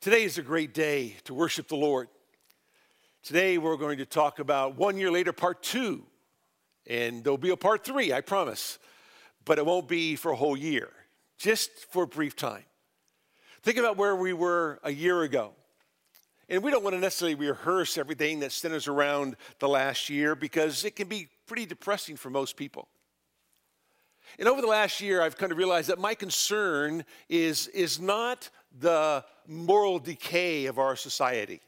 Today is a great day to worship the Lord. Today we're going to talk about one year later, part two. And there'll be a part three, I promise. But it won't be for a whole year, just for a brief time. Think about where we were a year ago. And we don't want to necessarily rehearse everything that centers around the last year because it can be pretty depressing for most people. And over the last year, I've kind of realized that my concern is, is not the moral decay of our society,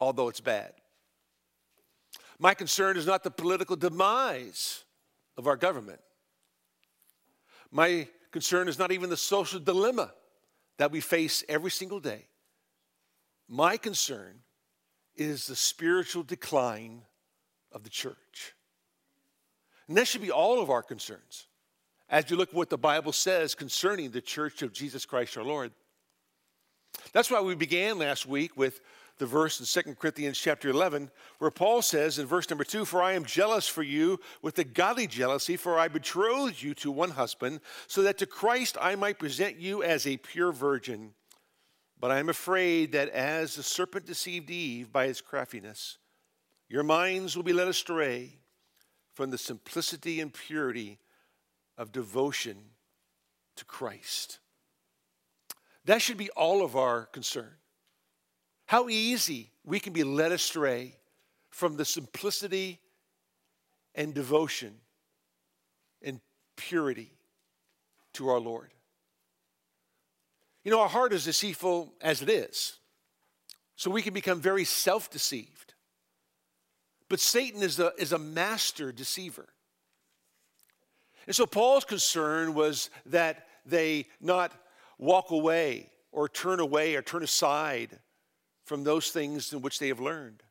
although it's bad. My concern is not the political demise of our government. My concern is not even the social dilemma that we face every single day. My concern is the spiritual decline of the church. And that should be all of our concerns as you look at what the Bible says concerning the church of Jesus Christ our Lord. That's why we began last week with the verse in 2 Corinthians chapter 11, where Paul says in verse number 2 For I am jealous for you with a godly jealousy, for I betrothed you to one husband, so that to Christ I might present you as a pure virgin. But I am afraid that as the serpent deceived Eve by his craftiness, your minds will be led astray from the simplicity and purity of devotion to Christ. That should be all of our concern. How easy we can be led astray from the simplicity and devotion and purity to our Lord. You know, our heart is deceitful as it is, so we can become very self deceived. But Satan is a, is a master deceiver. And so Paul's concern was that they not walk away or turn away or turn aside from those things in which they have learned.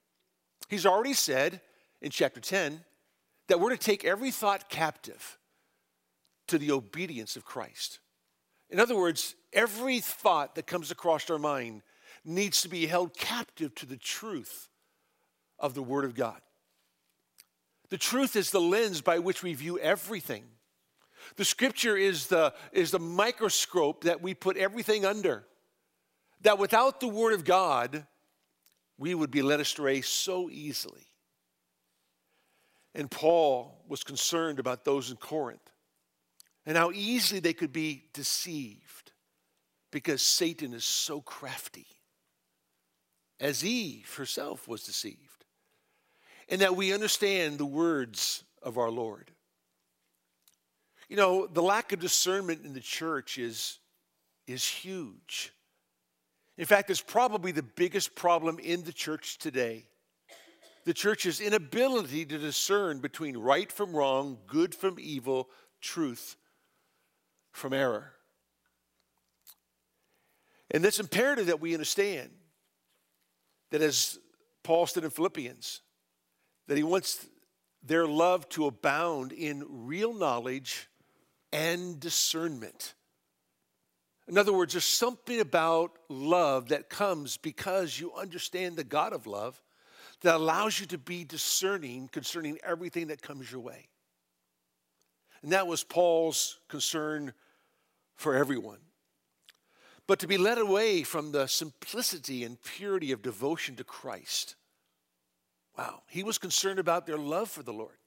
He's already said in chapter 10 that we're to take every thought captive to the obedience of Christ. In other words, every thought that comes across our mind needs to be held captive to the truth of the Word of God. The truth is the lens by which we view everything. The scripture is the, is the microscope that we put everything under. That without the Word of God, we would be led astray so easily. And Paul was concerned about those in Corinth and how easily they could be deceived because Satan is so crafty, as Eve herself was deceived. And that we understand the words of our Lord. You know, the lack of discernment in the church is, is huge. In fact, it's probably the biggest problem in the church today. The church's inability to discern between right from wrong, good from evil, truth from error. And it's imperative that we understand that, as Paul said in Philippians, that he wants their love to abound in real knowledge and discernment. In other words, there's something about love that comes because you understand the God of love that allows you to be discerning concerning everything that comes your way. And that was Paul's concern for everyone. But to be led away from the simplicity and purity of devotion to Christ. Wow, he was concerned about their love for the Lord,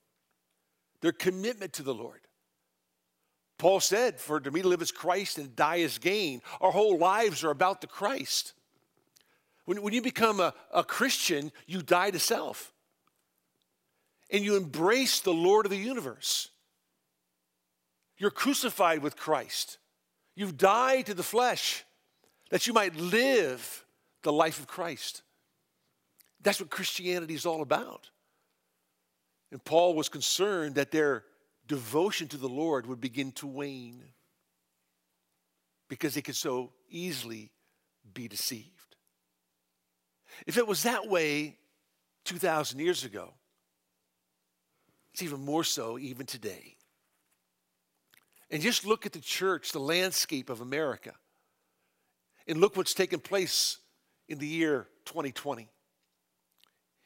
their commitment to the Lord. Paul said, For to me to live is Christ and die is gain. Our whole lives are about the Christ. When, when you become a, a Christian, you die to self and you embrace the Lord of the universe. You're crucified with Christ. You've died to the flesh that you might live the life of Christ. That's what Christianity is all about. And Paul was concerned that their devotion to the Lord would begin to wane because they could so easily be deceived. If it was that way 2,000 years ago, it's even more so even today. And just look at the church, the landscape of America, and look what's taken place in the year 2020.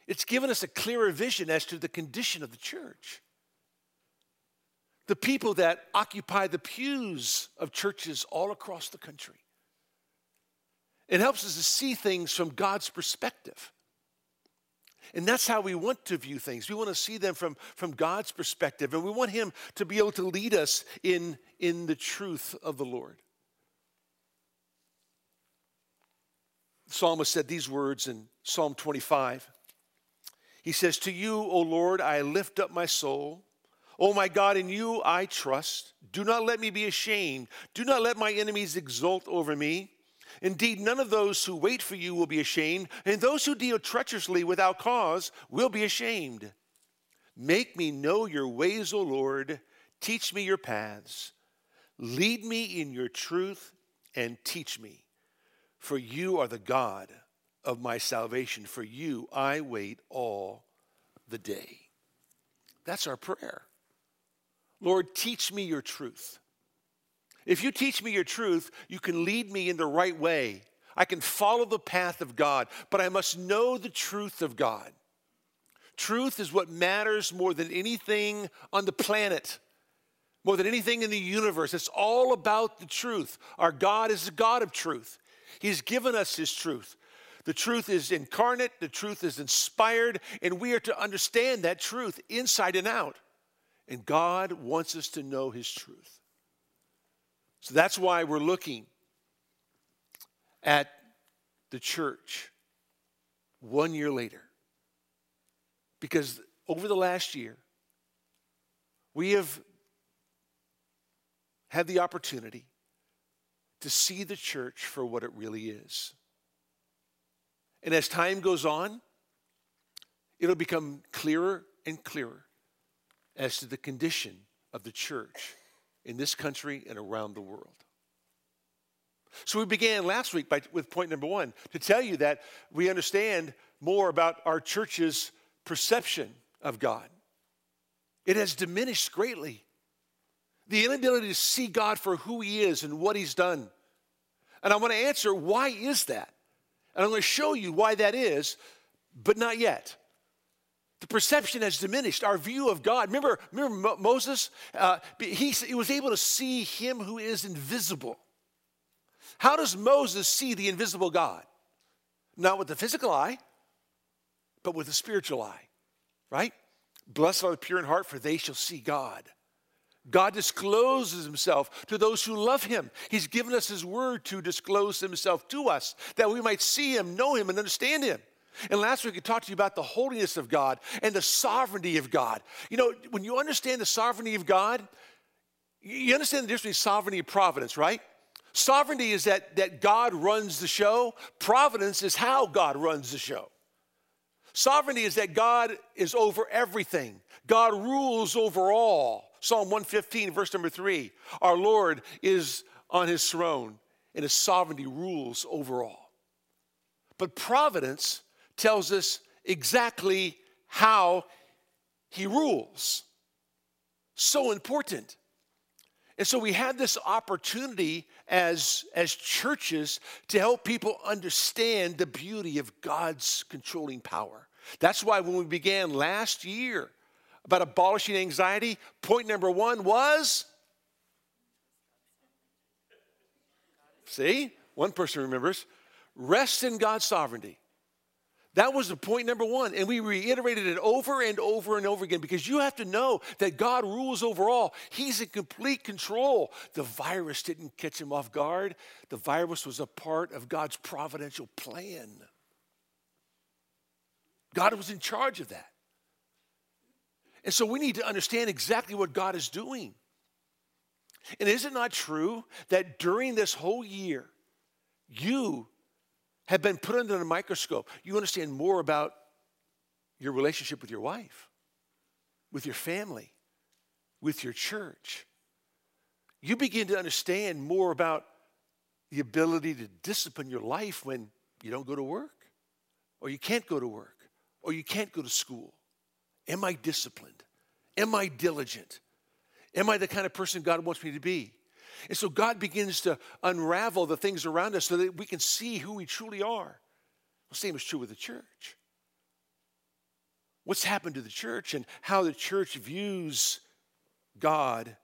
It's given us a clearer vision as to the condition of the church the people that occupy the pews of churches all across the country. It helps us to see things from God's perspective. And that's how we want to view things. We want to see them from, from God's perspective, and we want Him to be able to lead us in, in the truth of the Lord. The psalmist said these words in Psalm 25. He says, To you, O Lord, I lift up my soul. O my God, in you I trust. Do not let me be ashamed. Do not let my enemies exult over me. Indeed, none of those who wait for you will be ashamed, and those who deal treacherously without cause will be ashamed. Make me know your ways, O Lord. Teach me your paths. Lead me in your truth and teach me. For you are the God of my salvation. For you I wait all the day. That's our prayer. Lord, teach me your truth. If you teach me your truth, you can lead me in the right way. I can follow the path of God, but I must know the truth of God. Truth is what matters more than anything on the planet, more than anything in the universe. It's all about the truth. Our God is the God of truth. He's given us His truth. The truth is incarnate, the truth is inspired, and we are to understand that truth inside and out. And God wants us to know His truth. So that's why we're looking at the church one year later. Because over the last year, we have had the opportunity to see the church for what it really is. And as time goes on, it'll become clearer and clearer as to the condition of the church in this country and around the world. So we began last week by, with point number one to tell you that we understand more about our church's perception of God. It has diminished greatly. The inability to see God for who He is and what He's done. And I want to answer why is that? And I'm going to show you why that is, but not yet. The perception has diminished. Our view of God. Remember, remember Moses? Uh, he, he was able to see him who is invisible. How does Moses see the invisible God? Not with the physical eye, but with the spiritual eye, right? Blessed are the pure in heart, for they shall see God. God discloses himself to those who love him. He's given us his word to disclose himself to us that we might see him, know him, and understand him. And last week, I talked to you about the holiness of God and the sovereignty of God. You know, when you understand the sovereignty of God, you understand the difference between sovereignty and providence, right? Sovereignty is that, that God runs the show, providence is how God runs the show. Sovereignty is that God is over everything, God rules over all. Psalm 115, verse number three Our Lord is on his throne, and his sovereignty rules over all. But providence tells us exactly how he rules. So important. And so we have this opportunity as, as churches to help people understand the beauty of God's controlling power. That's why when we began last year about abolishing anxiety, point number one was see, one person remembers rest in God's sovereignty. That was the point number one. And we reiterated it over and over and over again because you have to know that God rules over all. He's in complete control. The virus didn't catch him off guard, the virus was a part of God's providential plan. God was in charge of that. And so we need to understand exactly what God is doing. And is it not true that during this whole year, you have been put under a microscope, you understand more about your relationship with your wife, with your family, with your church. You begin to understand more about the ability to discipline your life when you don't go to work, or you can't go to work, or you can't go to school. Am I disciplined? Am I diligent? Am I the kind of person God wants me to be? And so God begins to unravel the things around us so that we can see who we truly are. The same is true with the church. What's happened to the church and how the church views God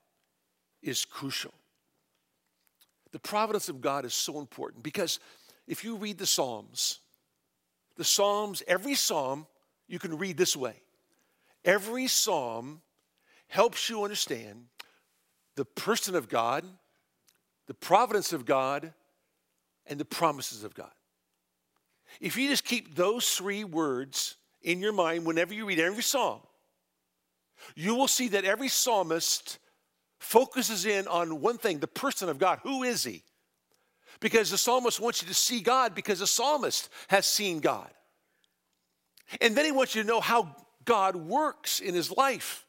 is crucial. The providence of God is so important because if you read the Psalms, the Psalms, every Psalm you can read this way. Every Psalm helps you understand the person of God, the providence of God, and the promises of God. If you just keep those three words in your mind whenever you read every psalm, you will see that every psalmist focuses in on one thing the person of God. Who is he? Because the psalmist wants you to see God because the psalmist has seen God. And then he wants you to know how God works in his life.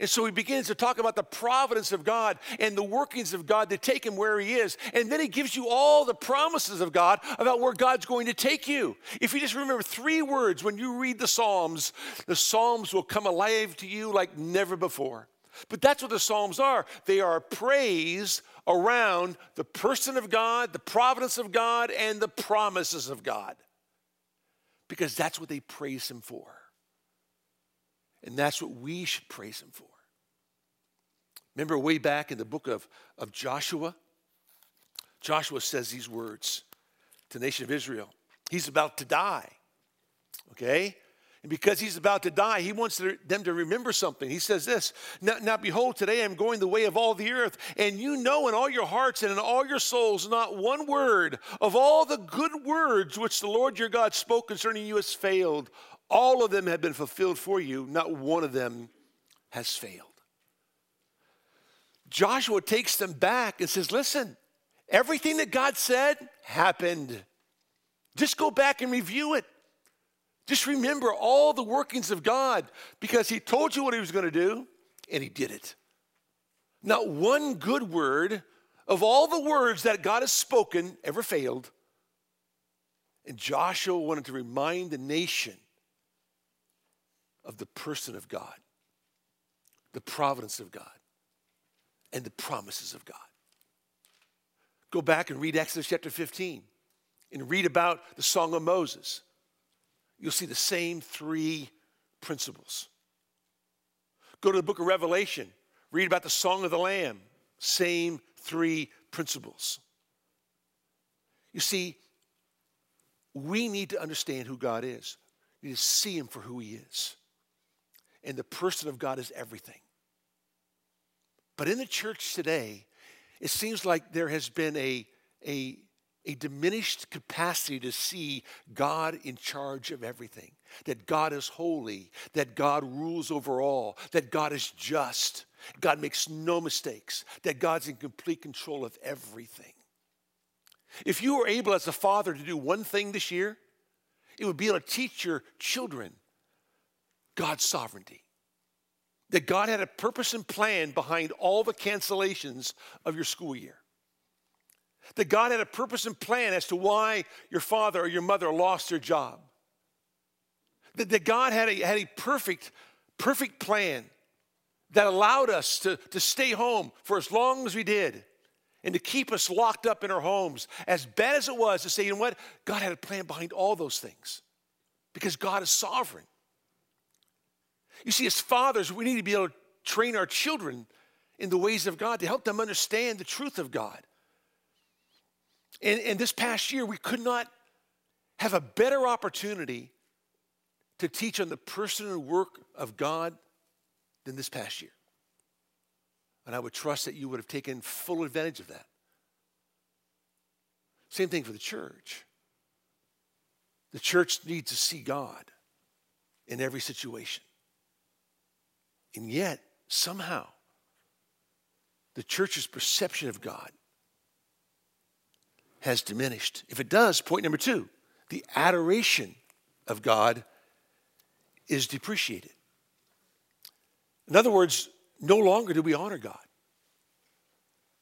And so he begins to talk about the providence of God and the workings of God to take him where he is. And then he gives you all the promises of God about where God's going to take you. If you just remember three words when you read the Psalms, the Psalms will come alive to you like never before. But that's what the Psalms are. They are praise around the person of God, the providence of God, and the promises of God. Because that's what they praise him for. And that's what we should praise him for. Remember way back in the book of, of Joshua? Joshua says these words to the nation of Israel. He's about to die. Okay? And because he's about to die, he wants them to remember something. He says this now, now, behold, today I'm going the way of all the earth, and you know in all your hearts and in all your souls not one word of all the good words which the Lord your God spoke concerning you has failed. All of them have been fulfilled for you, not one of them has failed. Joshua takes them back and says, Listen, everything that God said happened. Just go back and review it. Just remember all the workings of God because He told you what He was going to do and He did it. Not one good word of all the words that God has spoken ever failed. And Joshua wanted to remind the nation of the person of God, the providence of God, and the promises of God. Go back and read Exodus chapter 15 and read about the Song of Moses. You'll see the same three principles. Go to the book of Revelation, read about the Song of the Lamb, same three principles. You see, we need to understand who God is. We need to see Him for who He is and the person of God is everything. But in the church today, it seems like there has been a, a, a diminished capacity to see God in charge of everything, that God is holy, that God rules over all, that God is just, God makes no mistakes, that God's in complete control of everything. If you were able as a father to do one thing this year, it would be able to teach your children God's sovereignty. That God had a purpose and plan behind all the cancellations of your school year. That God had a purpose and plan as to why your father or your mother lost their job. That, that God had a, had a perfect, perfect plan that allowed us to, to stay home for as long as we did and to keep us locked up in our homes. As bad as it was to say, you know what? God had a plan behind all those things because God is sovereign. You see, as fathers, we need to be able to train our children in the ways of God to help them understand the truth of God. And, and this past year, we could not have a better opportunity to teach on the person and work of God than this past year. And I would trust that you would have taken full advantage of that. Same thing for the church. The church needs to see God in every situation. And yet, somehow, the church's perception of God has diminished. If it does, point number two, the adoration of God is depreciated. In other words, no longer do we honor God.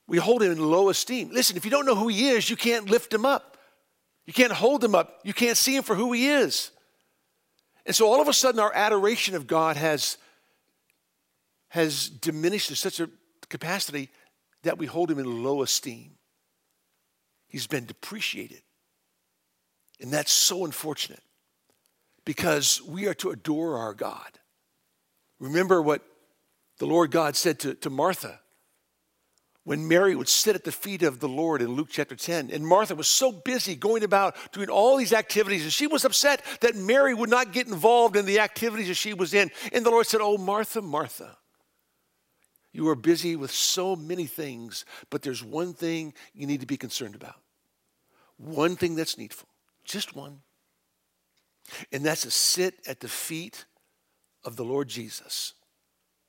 We hold him in low esteem. Listen, if you don't know who he is, you can't lift him up. You can't hold him up. You can't see him for who he is. And so all of a sudden, our adoration of God has has diminished to such a capacity that we hold him in low esteem. He's been depreciated. And that's so unfortunate because we are to adore our God. Remember what the Lord God said to, to Martha when Mary would sit at the feet of the Lord in Luke chapter 10. And Martha was so busy going about doing all these activities, and she was upset that Mary would not get involved in the activities that she was in. And the Lord said, Oh, Martha, Martha, you are busy with so many things, but there's one thing you need to be concerned about. One thing that's needful, just one. And that's to sit at the feet of the Lord Jesus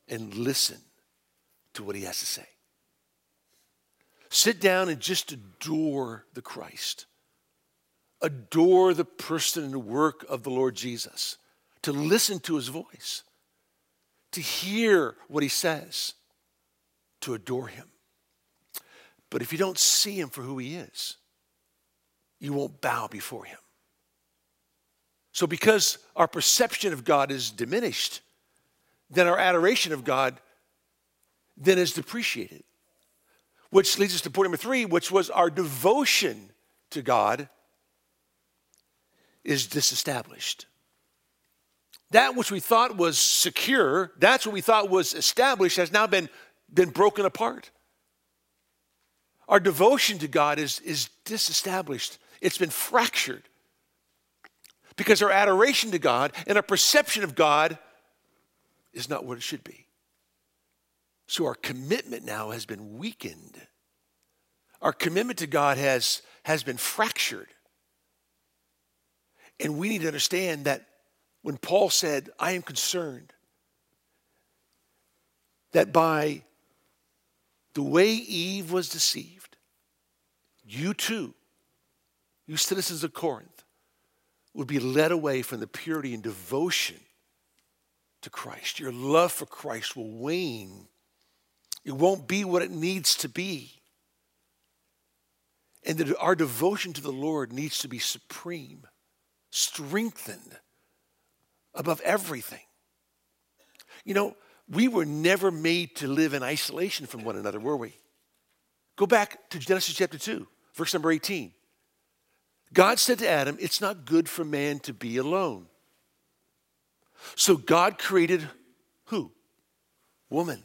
and listen to what he has to say. Sit down and just adore the Christ. Adore the person and work of the Lord Jesus. To listen to his voice. To hear what he says. To adore him. But if you don't see him for who he is, you won't bow before him. So, because our perception of God is diminished, then our adoration of God then is depreciated. Which leads us to point number three, which was our devotion to God is disestablished. That which we thought was secure, that's what we thought was established, has now been, been broken apart. Our devotion to God is, is disestablished, it's been fractured. Because our adoration to God and our perception of God is not what it should be. So our commitment now has been weakened. Our commitment to God has, has been fractured. And we need to understand that when Paul said, I am concerned that by the way Eve was deceived, you too, you citizens of Corinth, would be led away from the purity and devotion to Christ. Your love for Christ will wane it won't be what it needs to be. And that our devotion to the Lord needs to be supreme, strengthened above everything. You know, we were never made to live in isolation from one another, were we? Go back to Genesis chapter 2, verse number 18. God said to Adam, It's not good for man to be alone. So God created who? Woman.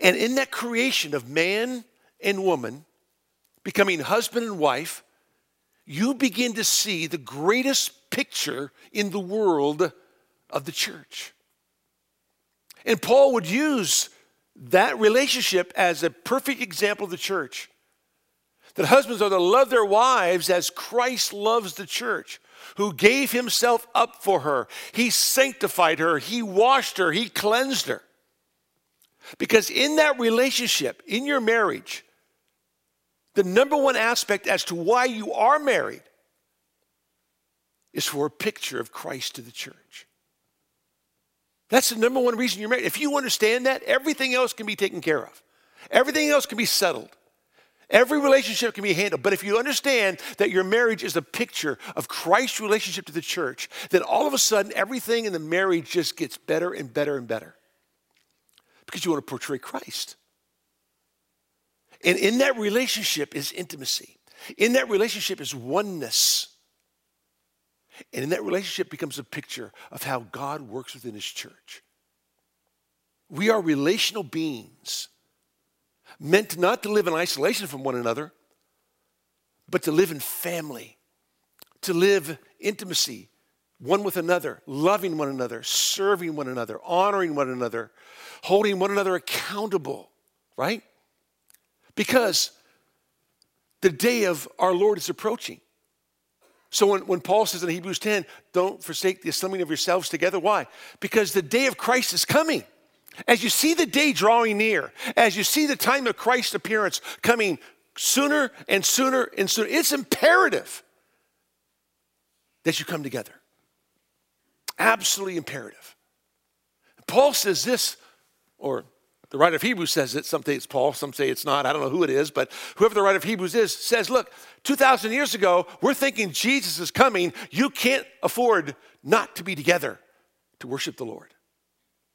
And in that creation of man and woman, becoming husband and wife, you begin to see the greatest picture in the world of the church. And Paul would use that relationship as a perfect example of the church. That husbands are to love their wives as Christ loves the church, who gave himself up for her. He sanctified her, he washed her, he cleansed her. Because in that relationship, in your marriage, the number one aspect as to why you are married is for a picture of Christ to the church. That's the number one reason you're married. If you understand that, everything else can be taken care of, everything else can be settled. Every relationship can be handled. But if you understand that your marriage is a picture of Christ's relationship to the church, then all of a sudden everything in the marriage just gets better and better and better because you want to portray Christ. And in that relationship is intimacy. In that relationship is oneness. And in that relationship becomes a picture of how God works within his church. We are relational beings meant not to live in isolation from one another, but to live in family, to live intimacy one with another, loving one another, serving one another, honoring one another, holding one another accountable, right? Because the day of our Lord is approaching. So when, when Paul says in Hebrews 10, don't forsake the assembling of yourselves together, why? Because the day of Christ is coming. As you see the day drawing near, as you see the time of Christ's appearance coming sooner and sooner and sooner, it's imperative that you come together. Absolutely imperative. Paul says this or the writer of Hebrews says it. Some say it's Paul, some say it's not. I don't know who it is, but whoever the writer of Hebrews is says, look, 2,000 years ago, we're thinking Jesus is coming. You can't afford not to be together to worship the Lord.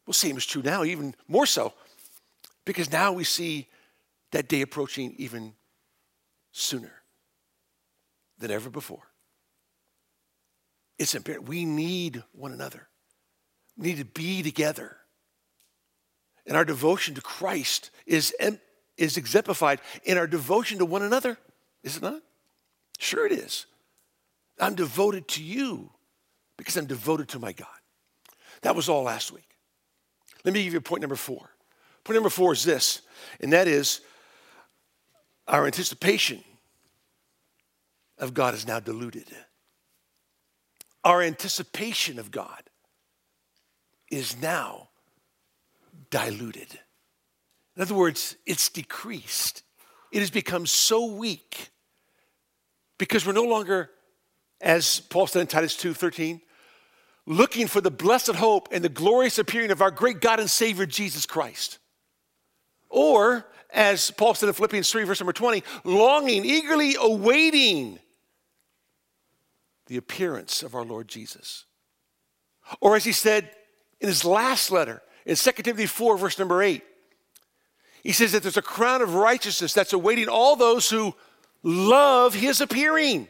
Well, same is true now, even more so, because now we see that day approaching even sooner than ever before. It's imperative. We need one another. We need to be together. and our devotion to Christ is, is exemplified in our devotion to one another, is it not? Sure, it is. I'm devoted to you because I'm devoted to my God. That was all last week. Let me give you point number four. Point number four is this, and that is our anticipation of God is now diluted. Our anticipation of God is now diluted. In other words, it's decreased. It has become so weak because we're no longer, as Paul said in Titus 2:13, looking for the blessed hope and the glorious appearing of our great God and Savior Jesus Christ. Or, as Paul said in Philippians 3, verse number 20, longing, eagerly awaiting the appearance of our Lord Jesus. Or as he said in his last letter, in 2 Timothy 4, verse number 8, he says that there's a crown of righteousness that's awaiting all those who love his appearing.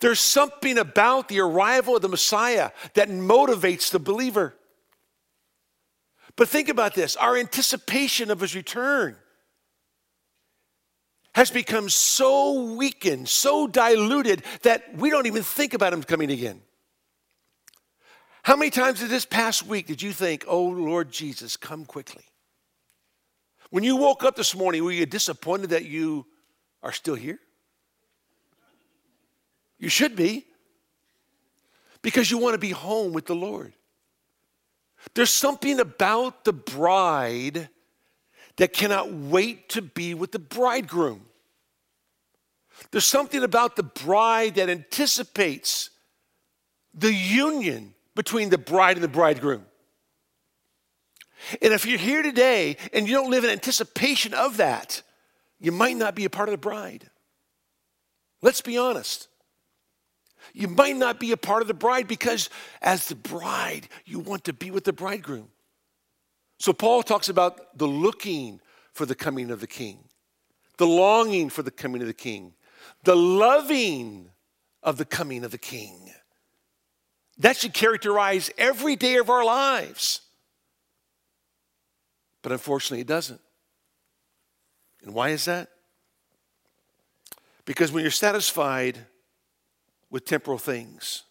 There's something about the arrival of the Messiah that motivates the believer. But think about this our anticipation of his return has become so weakened, so diluted, that we don't even think about him coming again. How many times in this past week did you think, oh Lord Jesus, come quickly? When you woke up this morning, were you disappointed that you are still here? You should be, because you want to be home with the Lord. There's something about the bride that cannot wait to be with the bridegroom. There's something about the bride that anticipates the union between the bride and the bridegroom. And if you're here today and you don't live in anticipation of that, you might not be a part of the bride. Let's be honest. You might not be a part of the bride because, as the bride, you want to be with the bridegroom. So, Paul talks about the looking for the coming of the king, the longing for the coming of the king, the loving of the coming of the king. That should characterize every day of our lives. But unfortunately, it doesn't. And why is that? Because when you're satisfied with temporal things,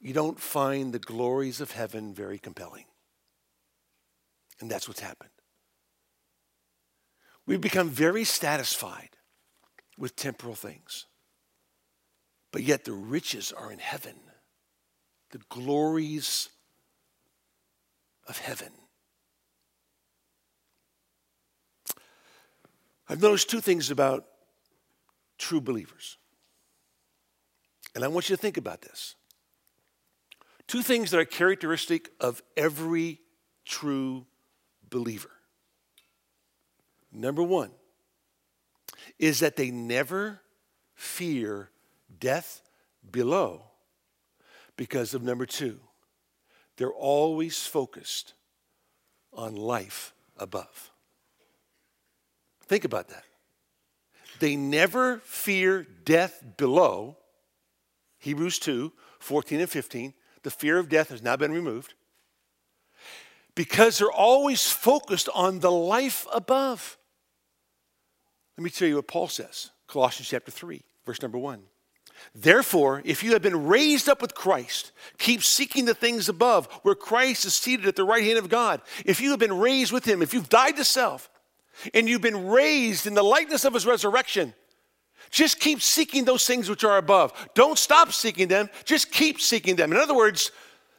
you don't find the glories of heaven very compelling. And that's what's happened. We've become very satisfied with temporal things, but yet the riches are in heaven, the glories of heaven. I've noticed two things about true believers. And I want you to think about this. Two things that are characteristic of every true believer. Number one is that they never fear death below because of number two, they're always focused on life above. Think about that. They never fear death below Hebrews 2 14 and 15. The fear of death has now been removed because they're always focused on the life above. Let me tell you what Paul says Colossians chapter 3, verse number 1. Therefore, if you have been raised up with Christ, keep seeking the things above, where Christ is seated at the right hand of God. If you have been raised with him, if you've died to self, and you've been raised in the likeness of his resurrection, just keep seeking those things which are above. Don't stop seeking them, just keep seeking them. In other words,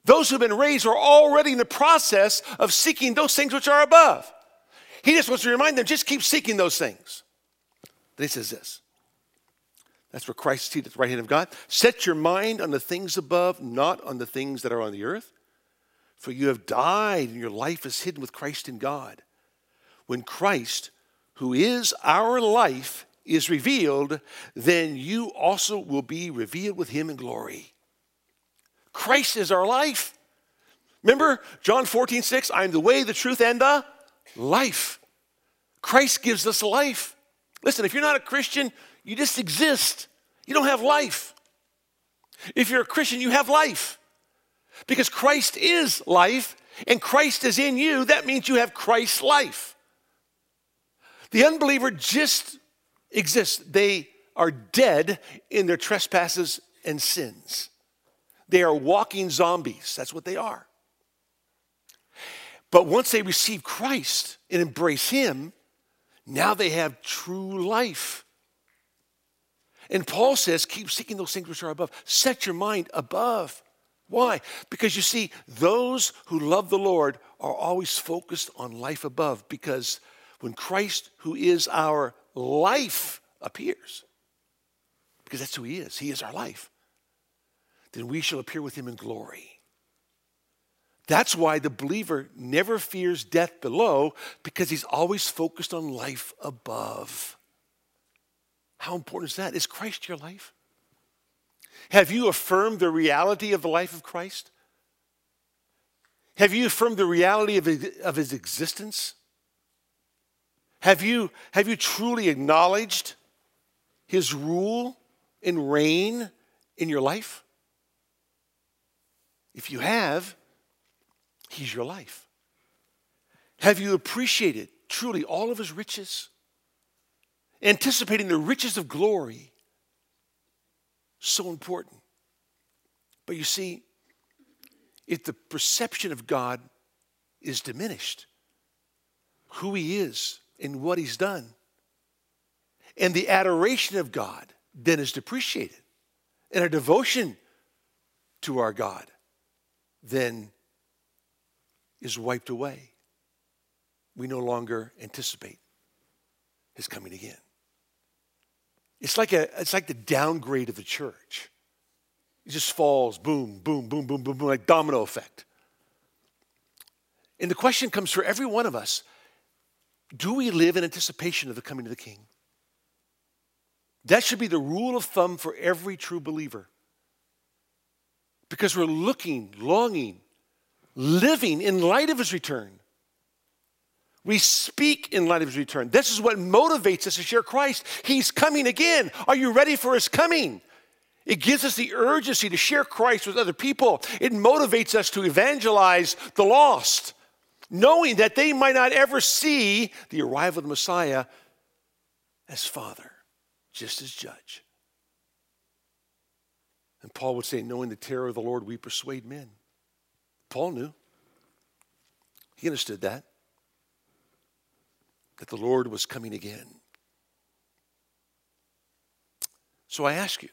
those who've been raised are already in the process of seeking those things which are above. He just wants to remind them, just keep seeking those things. Then he says this. That's where Christ is seated at the right hand of God. Set your mind on the things above, not on the things that are on the earth. For you have died, and your life is hidden with Christ in God. When Christ, who is our life, is revealed, then you also will be revealed with him in glory. Christ is our life. Remember John 14, 6, I am the way, the truth, and the life. Christ gives us life. Listen, if you're not a Christian, you just exist. You don't have life. If you're a Christian, you have life. Because Christ is life, and Christ is in you, that means you have Christ's life. The unbeliever just exists. They are dead in their trespasses and sins. They are walking zombies. That's what they are. But once they receive Christ and embrace Him, now they have true life. And Paul says, keep seeking those things which are above. Set your mind above. Why? Because you see, those who love the Lord are always focused on life above because when Christ, who is our life, appears, because that's who he is, he is our life, then we shall appear with him in glory. That's why the believer never fears death below because he's always focused on life above. How important is that? Is Christ your life? Have you affirmed the reality of the life of Christ? Have you affirmed the reality of his, of his existence? Have you, have you truly acknowledged his rule and reign in your life? If you have, he's your life. Have you appreciated truly all of his riches? Anticipating the riches of glory so important. But you see, if the perception of God is diminished, who He is and what He's done, and the adoration of God then is depreciated, and our devotion to our God then is wiped away. We no longer anticipate His coming again. It's like, a, it's like the downgrade of the church. It just falls, boom, boom, boom, boom, boom, boom, like domino effect. And the question comes for every one of us do we live in anticipation of the coming of the King? That should be the rule of thumb for every true believer. Because we're looking, longing, living in light of his return. We speak in light of his return. This is what motivates us to share Christ. He's coming again. Are you ready for his coming? It gives us the urgency to share Christ with other people. It motivates us to evangelize the lost, knowing that they might not ever see the arrival of the Messiah as Father, just as Judge. And Paul would say, knowing the terror of the Lord, we persuade men. Paul knew. He understood that that the Lord was coming again. So I ask you,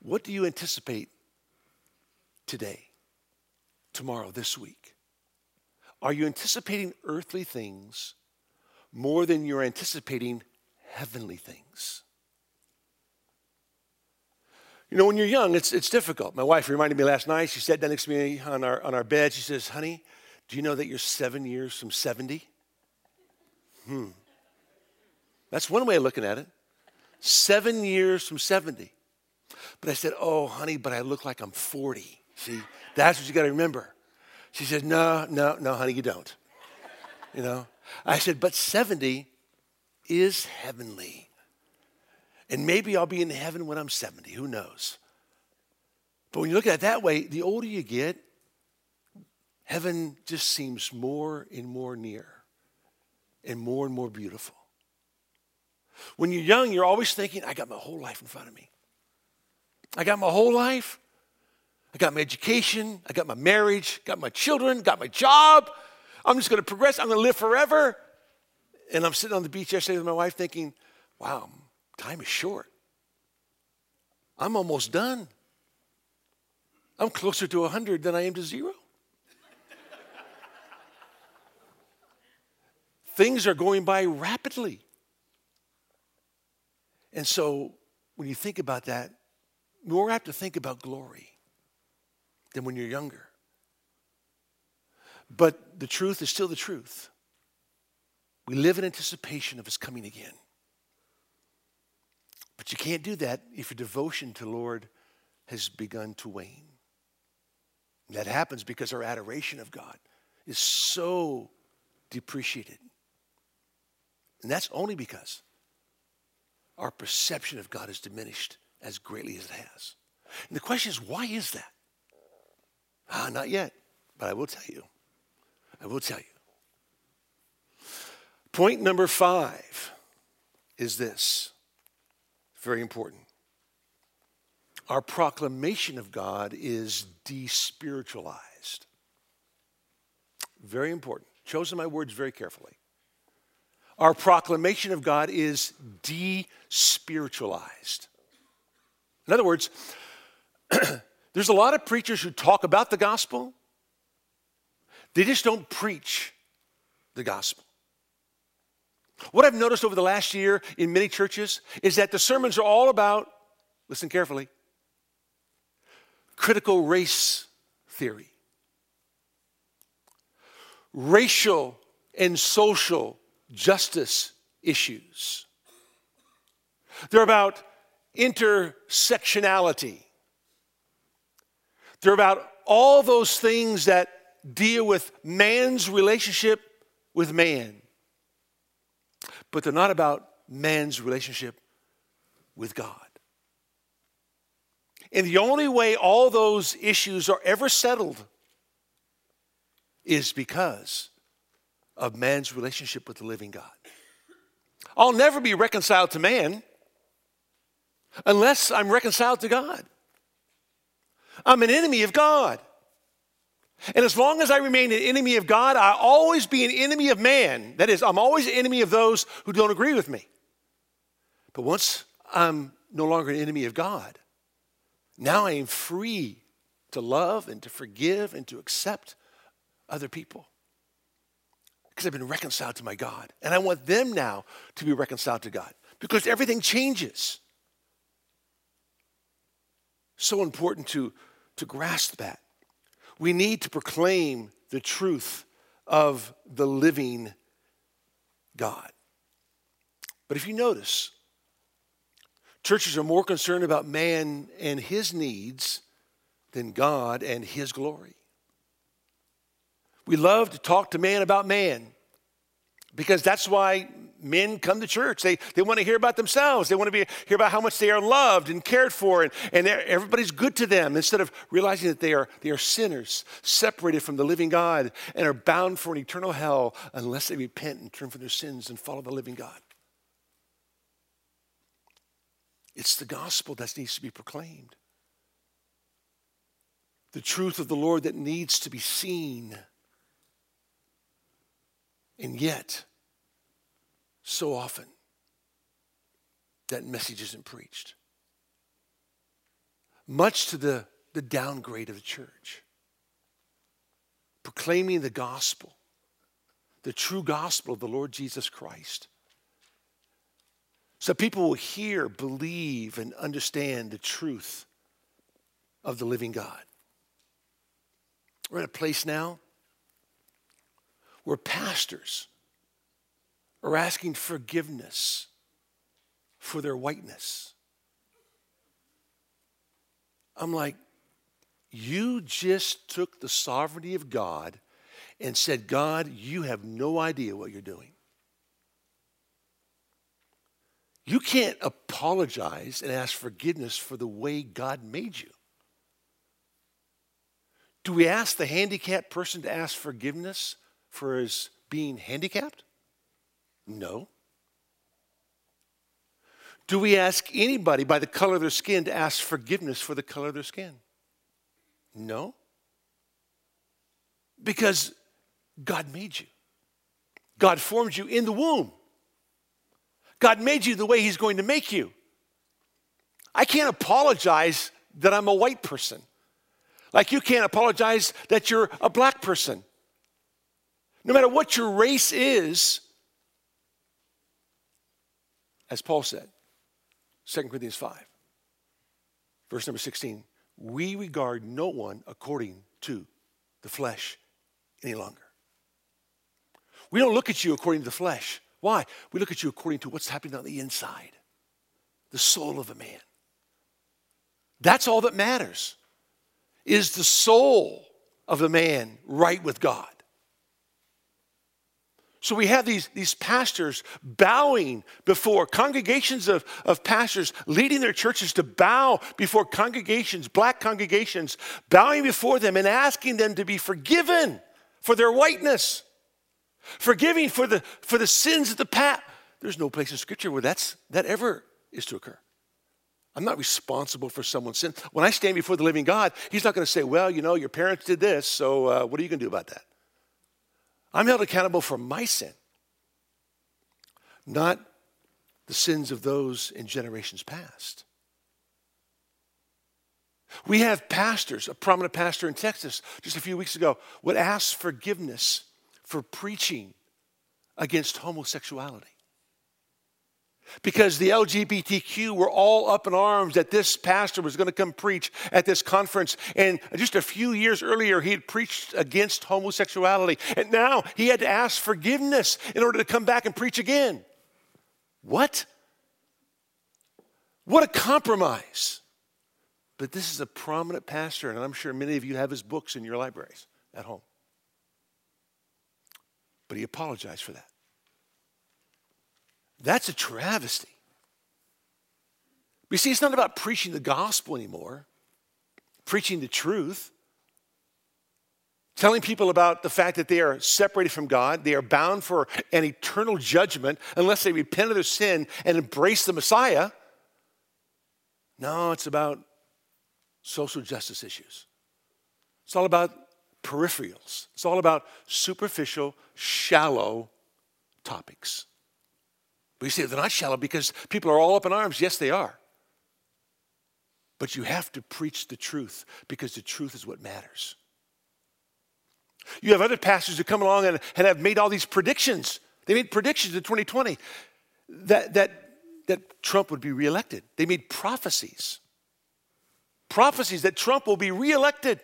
what do you anticipate today, tomorrow, this week? Are you anticipating earthly things more than you're anticipating heavenly things? You know, when you're young, it's, it's difficult. My wife reminded me last night, she sat down next to me on our, on our bed. She says, Honey, do you know that you're seven years from 70? Hmm. That's one way of looking at it. Seven years from 70. But I said, Oh, honey, but I look like I'm 40. See, that's what you got to remember. She said, No, no, no, honey, you don't. You know? I said, But 70 is heavenly. And maybe I'll be in heaven when I'm 70. Who knows? But when you look at it that way, the older you get, heaven just seems more and more near and more and more beautiful. When you're young, you're always thinking, I got my whole life in front of me. I got my whole life. I got my education. I got my marriage. Got my children. Got my job. I'm just going to progress. I'm going to live forever. And I'm sitting on the beach yesterday with my wife thinking, wow, time is short. I'm almost done. I'm closer to 100 than I am to zero. Things are going by rapidly. And so when you think about that, more apt to think about glory than when you're younger. But the truth is still the truth. We live in anticipation of his coming again. But you can't do that if your devotion to Lord has begun to wane. And that happens because our adoration of God is so depreciated. And that's only because our perception of God has diminished as greatly as it has. And the question is, why is that? Ah, not yet, but I will tell you. I will tell you. Point number five is this very important. Our proclamation of God is despiritualized. Very important. Chosen my words very carefully. Our proclamation of God is despiritualized. In other words, there's a lot of preachers who talk about the gospel, they just don't preach the gospel. What I've noticed over the last year in many churches is that the sermons are all about, listen carefully, critical race theory, racial and social justice issues. They're about intersectionality. They're about all those things that deal with man's relationship with man. But they're not about man's relationship with God. And the only way all those issues are ever settled is because of man's relationship with the living God. I'll never be reconciled to man unless I'm reconciled to God. I'm an enemy of God. And as long as I remain an enemy of God, I always be an enemy of man. That is, I'm always an enemy of those who don't agree with me. But once I'm no longer an enemy of God, now I am free to love and to forgive and to accept other people because I've been reconciled to my God. And I want them now to be reconciled to God because everything changes. So important to, to grasp that. We need to proclaim the truth of the living God. But if you notice, churches are more concerned about man and his needs than God and his glory. We love to talk to man about man because that's why men come to church. They, they want to hear about themselves. They want to be, hear about how much they are loved and cared for, and, and everybody's good to them instead of realizing that they are, they are sinners, separated from the living God, and are bound for an eternal hell unless they repent and turn from their sins and follow the living God. It's the gospel that needs to be proclaimed. The truth of the Lord that needs to be seen. And yet, so often that message isn't preached. Much to the, the downgrade of the church. Proclaiming the gospel, the true gospel of the Lord Jesus Christ. So people will hear, believe, and understand the truth of the living God. We're in a place now where pastors are asking forgiveness for their whiteness. I'm like, you just took the sovereignty of God and said, God, you have no idea what you're doing. You can't apologize and ask forgiveness for the way God made you. Do we ask the handicapped person to ask forgiveness for his being handicapped? No. Do we ask anybody by the color of their skin to ask forgiveness for the color of their skin? No. Because God made you. God formed you in the womb. God made you the way He's going to make you. I can't apologize that I'm a white person. Like you can't apologize that you're a black person. No matter what your race is, as Paul said, 2 Corinthians 5, verse number 16, we regard no one according to the flesh any longer. We don't look at you according to the flesh. Why? We look at you according to what's happening on the inside, the soul of a man. That's all that matters. Is the soul of the man right with God? So we have these, these pastors bowing before congregations of, of pastors leading their churches to bow before congregations, black congregations, bowing before them and asking them to be forgiven for their whiteness, forgiving for the, for the sins of the past. There's no place in Scripture where that's, that ever is to occur. I'm not responsible for someone's sin. When I stand before the living God, He's not going to say, Well, you know, your parents did this, so uh, what are you going to do about that? I'm held accountable for my sin, not the sins of those in generations past. We have pastors, a prominent pastor in Texas just a few weeks ago, would ask forgiveness for preaching against homosexuality. Because the LGBTQ were all up in arms that this pastor was going to come preach at this conference. And just a few years earlier, he had preached against homosexuality. And now he had to ask forgiveness in order to come back and preach again. What? What a compromise. But this is a prominent pastor, and I'm sure many of you have his books in your libraries at home. But he apologized for that. That's a travesty. But you see, it's not about preaching the gospel anymore, preaching the truth, telling people about the fact that they are separated from God, they are bound for an eternal judgment unless they repent of their sin and embrace the Messiah. No, it's about social justice issues. It's all about peripherals, it's all about superficial, shallow topics. But you say they're not shallow because people are all up in arms. Yes, they are. But you have to preach the truth because the truth is what matters. You have other pastors who come along and, and have made all these predictions. They made predictions in 2020 that, that, that Trump would be reelected. They made prophecies. Prophecies that Trump will be reelected.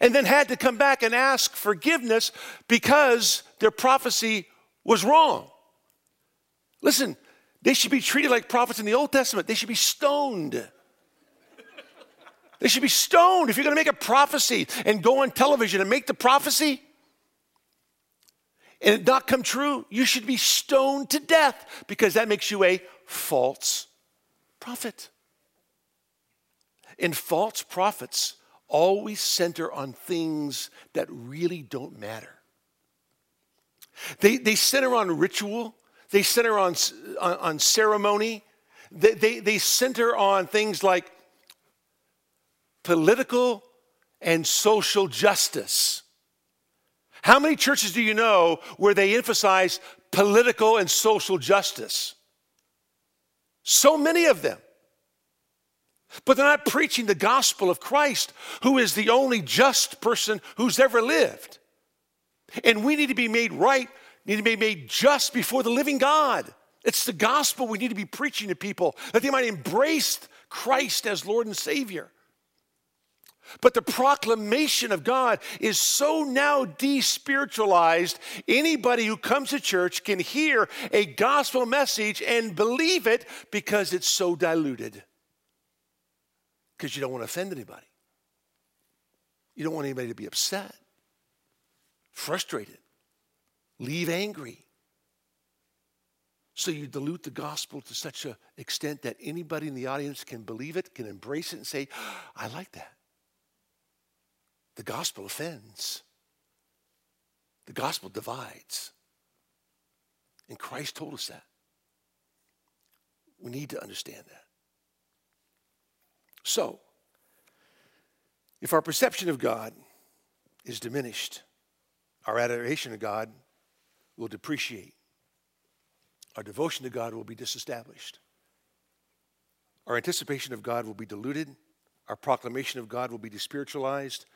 And then had to come back and ask forgiveness because their prophecy was wrong. Listen, they should be treated like prophets in the Old Testament. They should be stoned. They should be stoned. If you're going to make a prophecy and go on television and make the prophecy and it not come true, you should be stoned to death because that makes you a false prophet. And false prophets always center on things that really don't matter. They, they center on ritual, they center on, on, on ceremony. They, they, they center on things like political and social justice. How many churches do you know where they emphasize political and social justice? So many of them. But they're not preaching the gospel of Christ, who is the only just person who's ever lived. And we need to be made right need to be made just before the living God. It's the gospel we need to be preaching to people that they might embrace Christ as Lord and Savior. But the proclamation of God is so now despiritualized, anybody who comes to church can hear a gospel message and believe it because it's so diluted. Because you don't want to offend anybody. You don't want anybody to be upset, frustrated leave angry. So you dilute the gospel to such an extent that anybody in the audience can believe it, can embrace it, and say, I like that. The gospel offends, the gospel divides. And Christ told us that. We need to understand that. So, if our perception of God is diminished, our adoration of God will depreciate. Our devotion to God will be disestablished. Our anticipation of God will be diluted. Our proclamation of God will be despiritualized.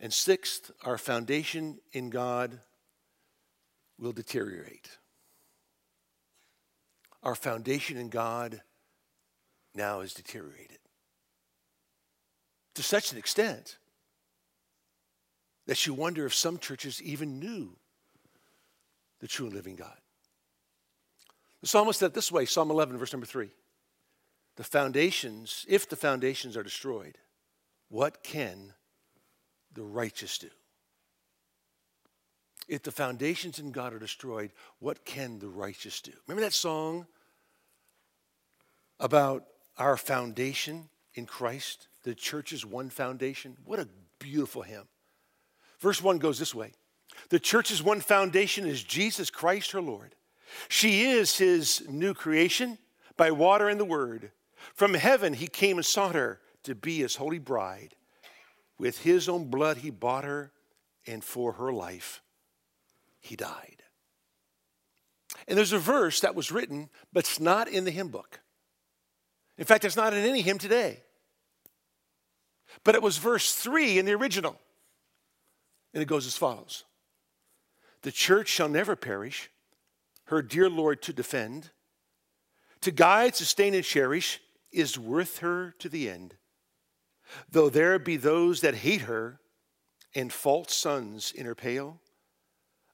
And sixth, our foundation in God will deteriorate. Our foundation in God now is deteriorated to such an extent that you wonder if some churches even knew the true and living God. The psalmist said this way Psalm 11, verse number 3. The foundations, if the foundations are destroyed, what can the righteous do? if the foundations in God are destroyed, what can the righteous do? Remember that song about our foundation in Christ? The church's one foundation? What a beautiful hymn. Verse 1 goes this way The church's one foundation is Jesus Christ, her Lord. She is his new creation by water and the word. From heaven, he came and sought her to be his holy bride. With his own blood, he bought her, and for her life, he died. And there's a verse that was written, but it's not in the hymn book. In fact, it's not in any hymn today. But it was verse 3 in the original. And it goes as follows The church shall never perish, her dear Lord to defend, to guide, sustain, and cherish is worth her to the end. Though there be those that hate her and false sons in her pale,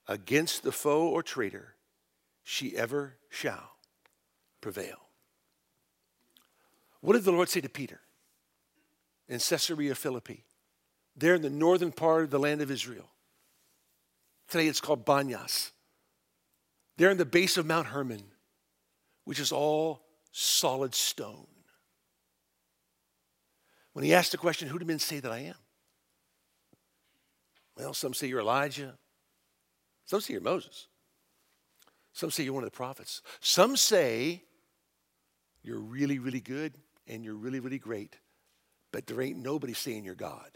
against the foe or traitor, she ever shall prevail. What did the Lord say to Peter in Caesarea Philippi, there in the northern part of the land of Israel? Today it's called Banyas. There in the base of Mount Hermon, which is all solid stone. When he asked the question, Who do men say that I am? Well, some say you're Elijah, some say you're Moses. Some say you're one of the prophets. Some say you're really, really good and you're really, really great, but there ain't nobody saying you're God.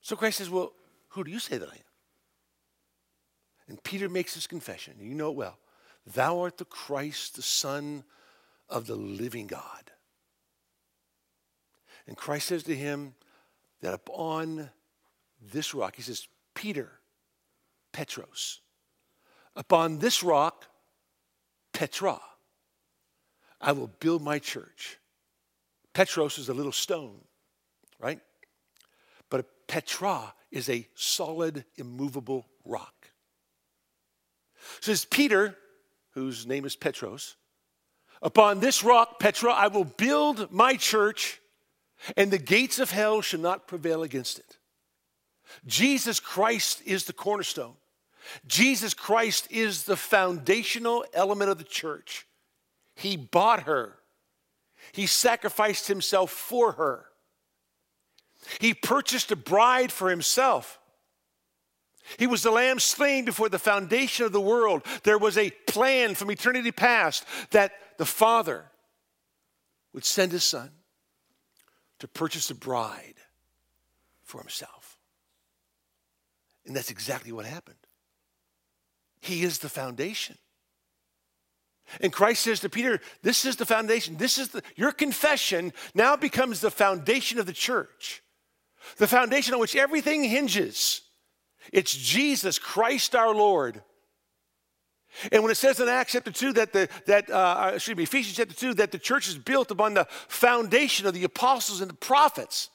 So Christ says, Well, who do you say that I am? And Peter makes this confession, you know it well. Thou art the Christ, the Son of the living God. And Christ says to him that upon this rock, he says, Peter, Petros. Upon this rock, Petra, I will build my church. Petros is a little stone, right? But Petra is a solid, immovable rock. Says Peter, whose name is Petros, upon this rock, Petra, I will build my church, and the gates of hell shall not prevail against it. Jesus Christ is the cornerstone. Jesus Christ is the foundational element of the church. He bought her, He sacrificed Himself for her. He purchased a bride for Himself. He was the lamb slain before the foundation of the world. There was a plan from eternity past that the Father would send His Son to purchase a bride for Himself. And that's exactly what happened. He is the foundation. And Christ says to Peter, This is the foundation. This is the, your confession now becomes the foundation of the church, the foundation on which everything hinges. It's Jesus Christ our Lord. And when it says in Acts chapter 2 that the, that, uh, excuse me, Ephesians chapter 2, that the church is built upon the foundation of the apostles and the prophets,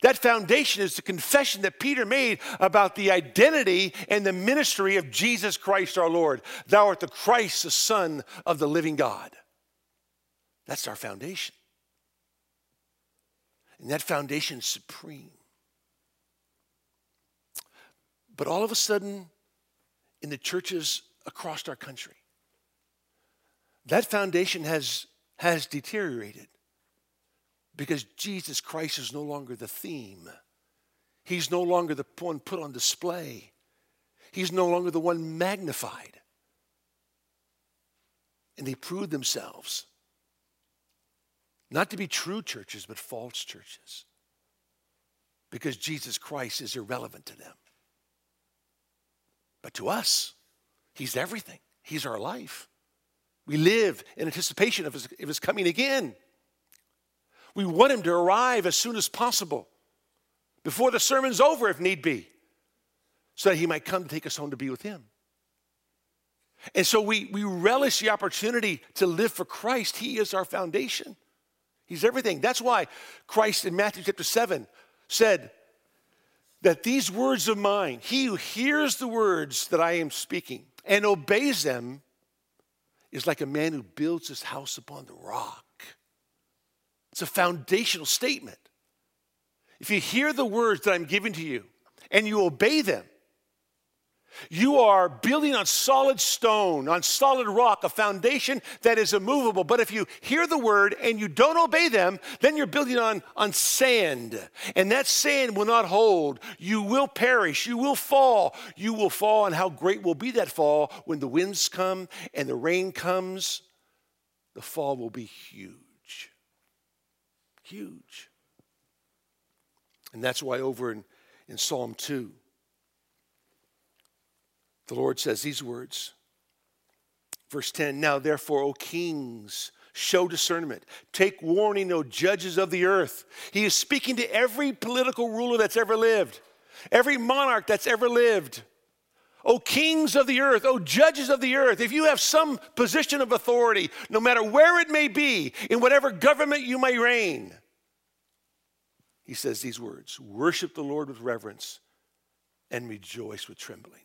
that foundation is the confession that Peter made about the identity and the ministry of Jesus Christ our Lord. Thou art the Christ, the Son of the living God. That's our foundation. And that foundation is supreme. But all of a sudden, in the churches across our country, that foundation has, has deteriorated because Jesus Christ is no longer the theme. He's no longer the one put on display. He's no longer the one magnified. And they prove themselves not to be true churches, but false churches because Jesus Christ is irrelevant to them. But to us, He's everything, He's our life. We live in anticipation of His, of his coming again. We want him to arrive as soon as possible, before the sermon's over, if need be, so that he might come to take us home to be with him. And so we, we relish the opportunity to live for Christ. He is our foundation, He's everything. That's why Christ in Matthew chapter 7 said that these words of mine, he who hears the words that I am speaking and obeys them, is like a man who builds his house upon the rock. It's a foundational statement. If you hear the words that I'm giving to you and you obey them, You are building on solid stone, on solid rock, a foundation that is immovable. But if you hear the word and you don't obey them, then you're building on, on sand. And that sand will not hold. You will perish. You will fall. You will fall. And how great will be that fall when the winds come and the rain comes? The fall will be huge. Huge. And that's why over in, in Psalm 2, the Lord says these words. Verse 10 Now therefore, O kings, show discernment. Take warning, O judges of the earth. He is speaking to every political ruler that's ever lived, every monarch that's ever lived. O kings of the earth, O judges of the earth, if you have some position of authority, no matter where it may be, in whatever government you may reign, he says these words Worship the Lord with reverence and rejoice with trembling.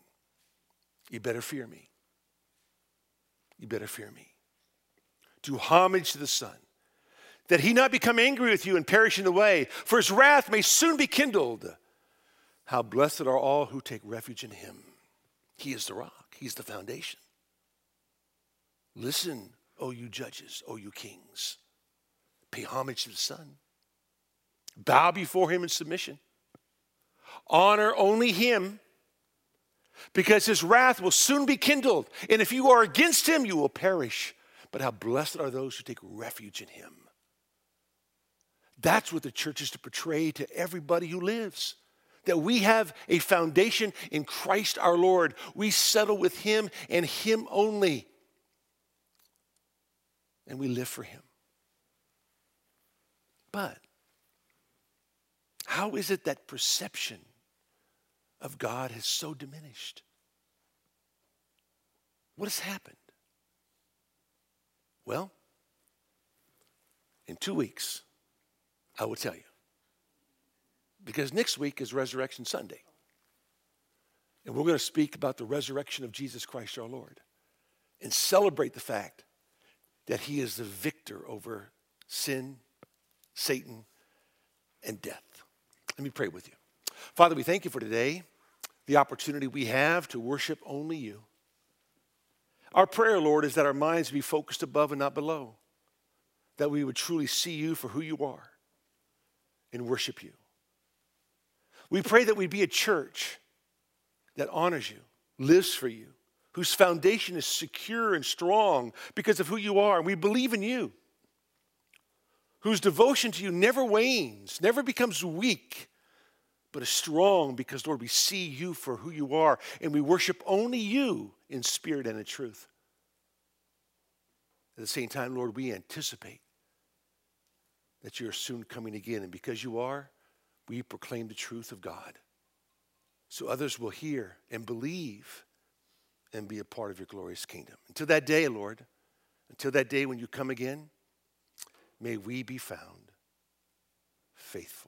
You better fear me. You better fear me. Do homage to the Son, that he not become angry with you and perish in the way, for his wrath may soon be kindled. How blessed are all who take refuge in him. He is the rock, he's the foundation. Listen, O you judges, O you kings. Pay homage to the Son. Bow before him in submission. Honor only him because his wrath will soon be kindled. And if you are against him, you will perish. But how blessed are those who take refuge in him. That's what the church is to portray to everybody who lives. That we have a foundation in Christ our Lord. We settle with him and him only. And we live for him. But how is it that perception of God has so diminished? What has happened? Well, in two weeks, I will tell you. Because next week is Resurrection Sunday. And we're going to speak about the resurrection of Jesus Christ our Lord and celebrate the fact that he is the victor over sin, Satan, and death. Let me pray with you. Father, we thank you for today, the opportunity we have to worship only you. Our prayer, Lord, is that our minds be focused above and not below, that we would truly see you for who you are and worship you. We pray that we be a church that honors you, lives for you, whose foundation is secure and strong because of who you are. And we believe in you, whose devotion to you never wanes, never becomes weak, but is strong because, Lord, we see you for who you are and we worship only you in spirit and in truth. At the same time, Lord, we anticipate that you're soon coming again. And because you are, we proclaim the truth of God. So others will hear and believe and be a part of your glorious kingdom. Until that day, Lord, until that day when you come again, may we be found faithful.